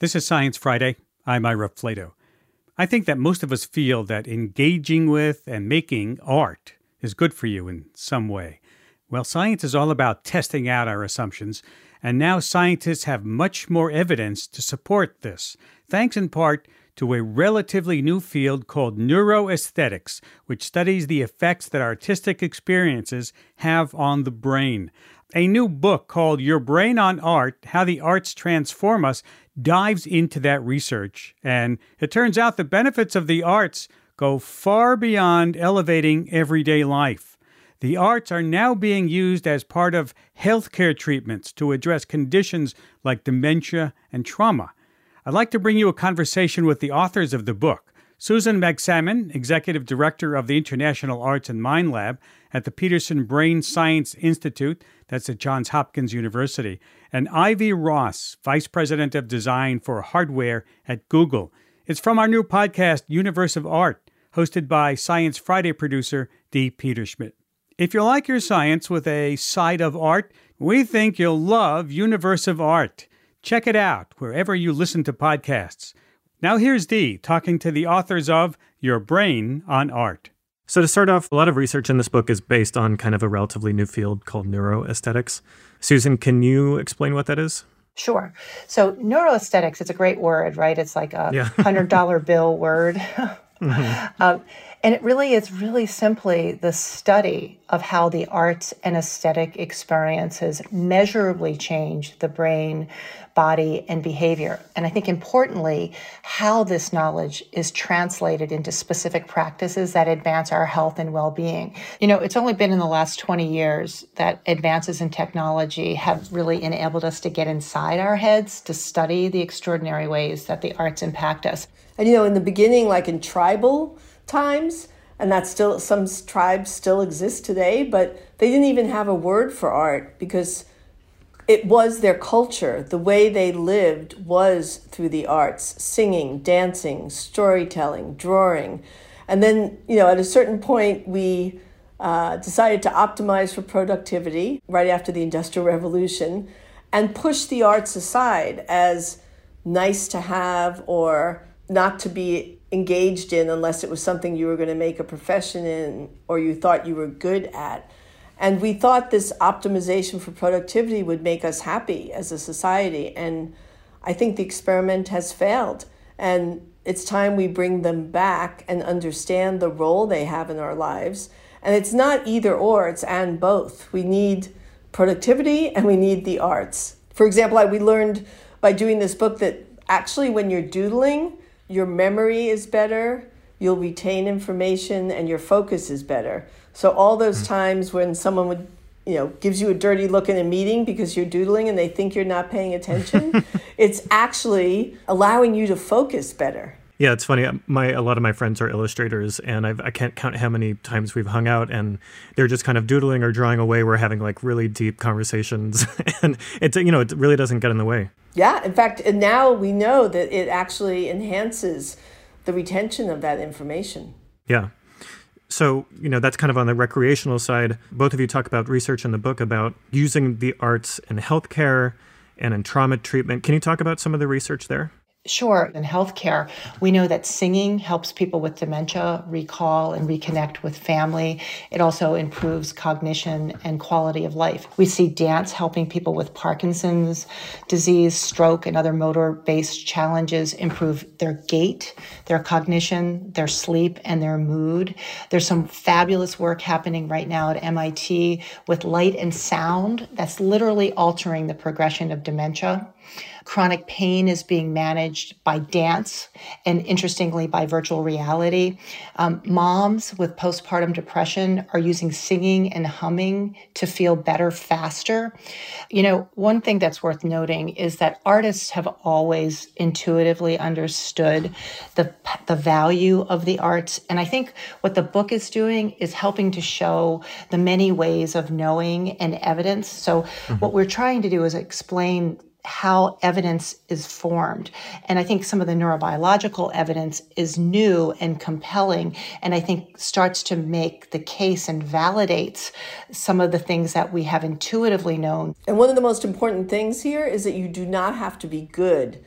This is Science Friday. I'm Ira Flatow. I think that most of us feel that engaging with and making art is good for you in some way. Well, science is all about testing out our assumptions, and now scientists have much more evidence to support this, thanks in part to a relatively new field called neuroaesthetics, which studies the effects that artistic experiences have on the brain. A new book called Your Brain on Art How the Arts Transform Us dives into that research. And it turns out the benefits of the arts go far beyond elevating everyday life. The arts are now being used as part of healthcare treatments to address conditions like dementia and trauma. I'd like to bring you a conversation with the authors of the book. Susan Magsamen, Executive Director of the International Arts and Mind Lab at the Pedersen Brain Science Institute, that's at Johns Hopkins University, and Ivy Ross, Vice President of Design for Hardware at Google. It's from our new podcast, Universe of Art, hosted by Science Friday producer Dee Peterschmidt. If you like your science with a side of art, we think you'll love Universe of Art. Check it out wherever you listen to podcasts. Now here's Dee talking to the authors of Your Brain on Art. So, to start off, a lot of research in this book is based on kind of a relatively new field called neuroaesthetics. Susan, can you explain what that is? Sure. So, neuroaesthetics, it's a great word, right? It's like a yeah. $100 bill word. mm-hmm. um, and it really is really simply the study of how the arts and aesthetic experiences measurably change the brain, body, and behavior. And I think importantly, how this knowledge is translated into specific practices that advance our health and well being. You know, it's only been in the last 20 years that advances in technology have really enabled us to get inside our heads to study the extraordinary ways that the arts impact us. And, you know, in the beginning, like in tribal, times and that still some tribes still exist today but they didn't even have a word for art because it was their culture the way they lived was through the arts singing dancing storytelling drawing and then you know at a certain point we uh, decided to optimize for productivity right after the industrial revolution and push the arts aside as nice to have or not to be engaged in unless it was something you were going to make a profession in or you thought you were good at. And we thought this optimization for productivity would make us happy as a society. And I think the experiment has failed. And it's time we bring them back and understand the role they have in our lives. And it's not either or, it's and both. We need productivity and we need the arts. For example, we learned by doing this book that actually when you're doodling, your memory is better, you'll retain information, and your focus is better. So all those mm-hmm. times when someone would you know gives you a dirty look in a meeting because you're doodling and they think you're not paying attention it's actually allowing you to focus better yeah, it's funny. My a lot of my friends are illustrators, and I've, I can't count how many times we've hung out, and they're just kind of doodling or drawing away. We're having like really deep conversations, and it's you know it really doesn't get in the way. Yeah, in fact, and now we know that it actually enhances the retention of that information. Yeah. So, you know, that's kind of on the recreational side. Both of you talk about research in the book about using the arts in healthcare and in trauma treatment. Can you talk about some of the research there? Sure. In healthcare, we know that singing helps people with dementia recall and reconnect with family. It also improves cognition and quality of life. We see dance helping people with Parkinson's disease, stroke, and other motor based challenges improve their gait, their cognition, their sleep, and their mood. There's some fabulous work happening right now at MIT with light and sound that's literally altering the progression of dementia. Chronic pain is being managed by dance and, interestingly, by virtual reality. Um, moms with postpartum depression are using singing and humming to feel better faster. You know, one thing that's worth noting is that artists have always intuitively understood the, the value of the arts. And I think what the book is doing is helping to show the many ways of knowing and evidence. So, mm-hmm. what we're trying to do is explain how evidence is formed. And I think some of the neurobiological evidence is new and compelling, and I think starts to make the case and validates some of the things that we have intuitively known. And one of the most important things here is that you do not have to be good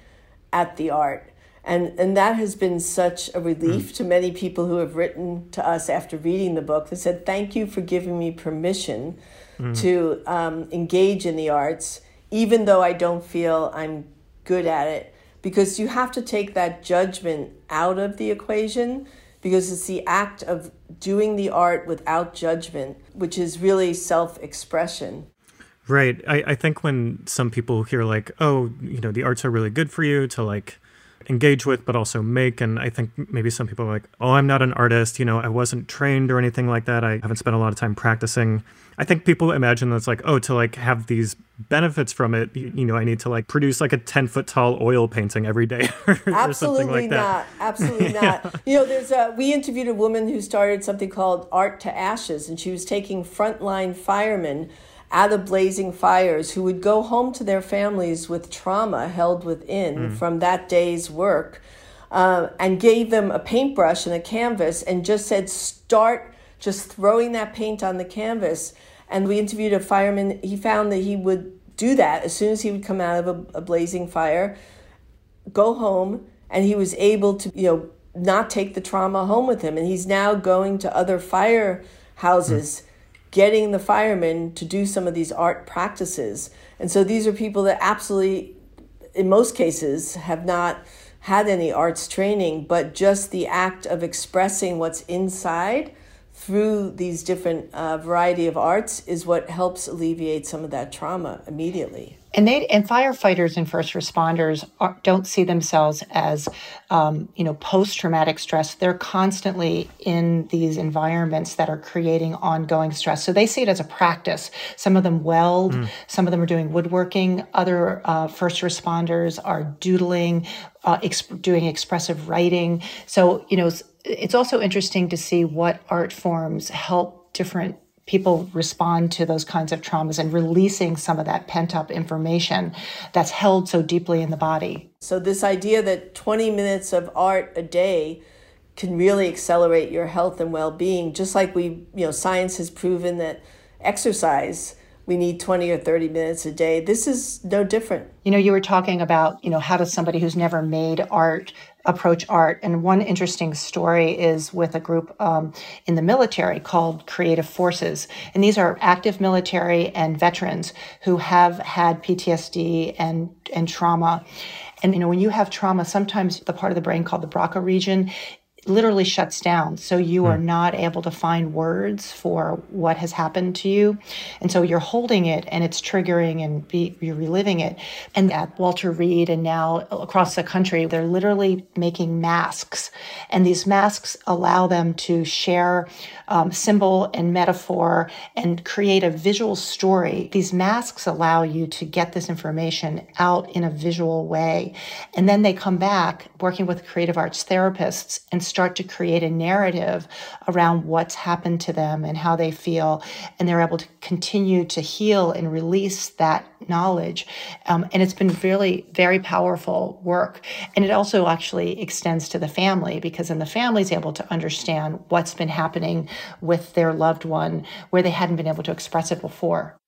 at the art. And, and that has been such a relief mm. to many people who have written to us after reading the book. that said, Thank you for giving me permission mm. to um, engage in the arts, even though I don't feel I'm good at it. Because you have to take that judgment out of the equation because it's the act of doing the art without judgment, which is really self expression. Right. I, I think when some people hear, like, oh, you know, the arts are really good for you to like engage with, but also make. And I think maybe some people are like, oh, I'm not an artist. You know, I wasn't trained or anything like that. I haven't spent a lot of time practicing. I think people imagine that's like, oh, to like have these benefits from it, you, you know, I need to like produce like a 10 foot tall oil painting every day or, Absolutely like not. Absolutely not. yeah. You know, there's a, we interviewed a woman who started something called Art to Ashes, and she was taking frontline firemen out of blazing fires who would go home to their families with trauma held within mm. from that day's work uh, and gave them a paintbrush and a canvas and just said, start just throwing that paint on the canvas. And we interviewed a fireman. He found that he would do that as soon as he would come out of a, a blazing fire, go home, and he was able to, you know, not take the trauma home with him. And he's now going to other fire houses. Mm getting the firemen to do some of these art practices. And so these are people that absolutely, in most cases, have not had any arts training, but just the act of expressing what's inside through these different uh, variety of arts is what helps alleviate some of that trauma immediately. And they and firefighters and first responders are, don't see themselves as, um, you know, post traumatic stress. They're constantly in these environments that are creating ongoing stress. So they see it as a practice. Some of them weld, mm. some of them are doing woodworking. Other uh, first responders are doodling, uh, exp- doing expressive writing. So you know, it's, it's also interesting to see what art forms help different people respond to those kinds of traumas and releasing some of that pent up information that's held so deeply in the body. So, this idea that 20 minutes of art a day can really accelerate your health and well being, just like we, you know, science has proven that exercise we need 20 or 30 minutes a day. This is no different. You know, you were talking about, you know, how does somebody who's never made art approach art. And one interesting story is with a group um, in the military called Creative Forces. And these are active military and veterans who have had PTSD and, and trauma. And you know, when you have trauma, sometimes the part of the brain called the Broca region literally shuts down. So you are hmm. not able to find words for what has happened to you. And so you're holding it and it's triggering and be, you're reliving it. And at Walter Reed and now across the country, they're literally making masks. And these masks allow them to share um, symbol and metaphor and create a visual story. These masks allow you to get this information out in a visual way. And then they come back working with creative arts therapists and start to create a narrative around what's happened to them and how they feel. And they're able to continue to heal and release that knowledge. Um, and it's been really very powerful work. And it also actually extends to the family because then the family is able to understand what's been happening with their loved one where they hadn't been able to express it before.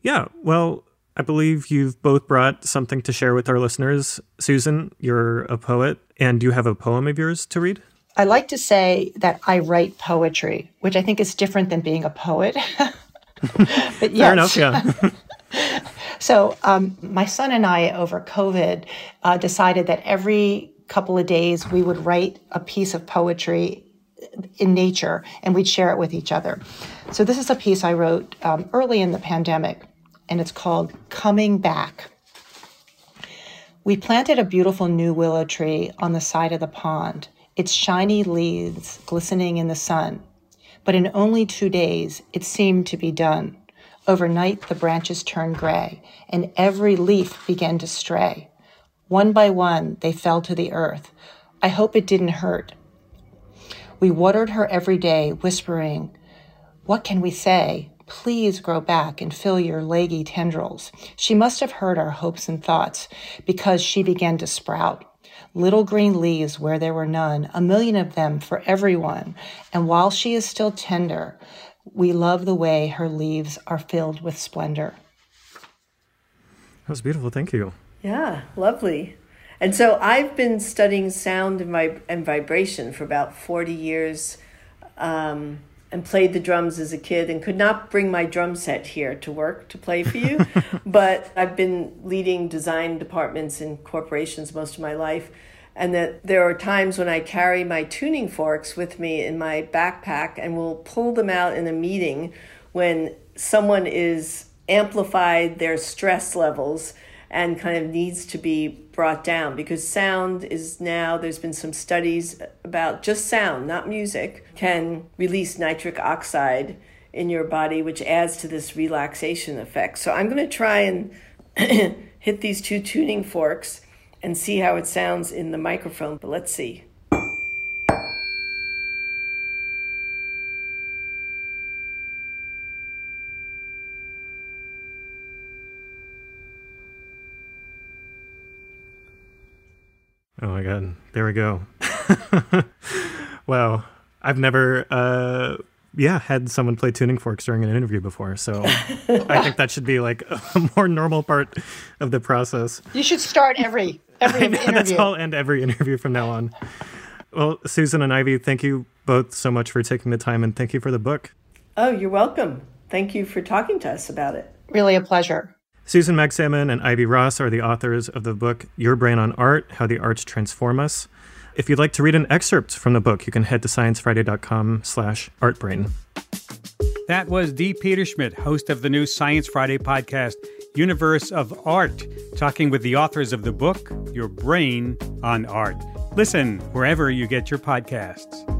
Yeah. Well, I believe you've both brought something to share with our listeners. Susan, you're a poet, and you have a poem of yours to read? I like to say that I write poetry, which I think is different than being a poet. but yes. Fair enough, yeah. so um, my son and I, over COVID, uh, decided that every couple of days we would write a piece of poetry in nature and we'd share it with each other. So this is a piece I wrote um, early in the pandemic, and it's called Coming Back. We planted a beautiful new willow tree on the side of the pond its shiny leaves glistening in the sun. But in only two days, it seemed to be done. Overnight, the branches turned gray, and every leaf began to stray. One by one, they fell to the earth. I hope it didn't hurt. We watered her every day, whispering, What can we say? Please grow back and fill your leggy tendrils. She must have heard our hopes and thoughts because she began to sprout little green leaves where there were none, a million of them for everyone. And while she is still tender, we love the way her leaves are filled with splendor. That was beautiful. Thank you. Yeah, lovely. And so I've been studying sound and, vib- and vibration for about 40 years um, and played the drums as a kid and could not bring my drum set here to work to play for you. but I've been leading design departments in corporations most of my life. And that there are times when I carry my tuning forks with me in my backpack and will pull them out in a meeting when someone is amplified their stress levels and kind of needs to be brought down because sound is now there's been some studies about just sound not music can release nitric oxide in your body which adds to this relaxation effect. So i'm going to try and hit these two tuning forks and see how it sounds in the microphone but let's see Oh my god, there we go. wow, I've never, uh, yeah, had someone play tuning forks during an interview before, so I think that should be like a more normal part of the process. You should start every every interview. That's how I'll end every interview from now on. Well, Susan and Ivy, thank you both so much for taking the time, and thank you for the book. Oh, you're welcome. Thank you for talking to us about it. Really a pleasure. Susan Magsamen and Ivy Ross are the authors of the book Your Brain on Art How the Arts Transform Us. If you'd like to read an excerpt from the book, you can head to sciencefriday.com slash artbrain. That was Dee Peterschmidt, host of the new Science Friday podcast, Universe of Art, talking with the authors of the book Your Brain on Art. Listen wherever you get your podcasts.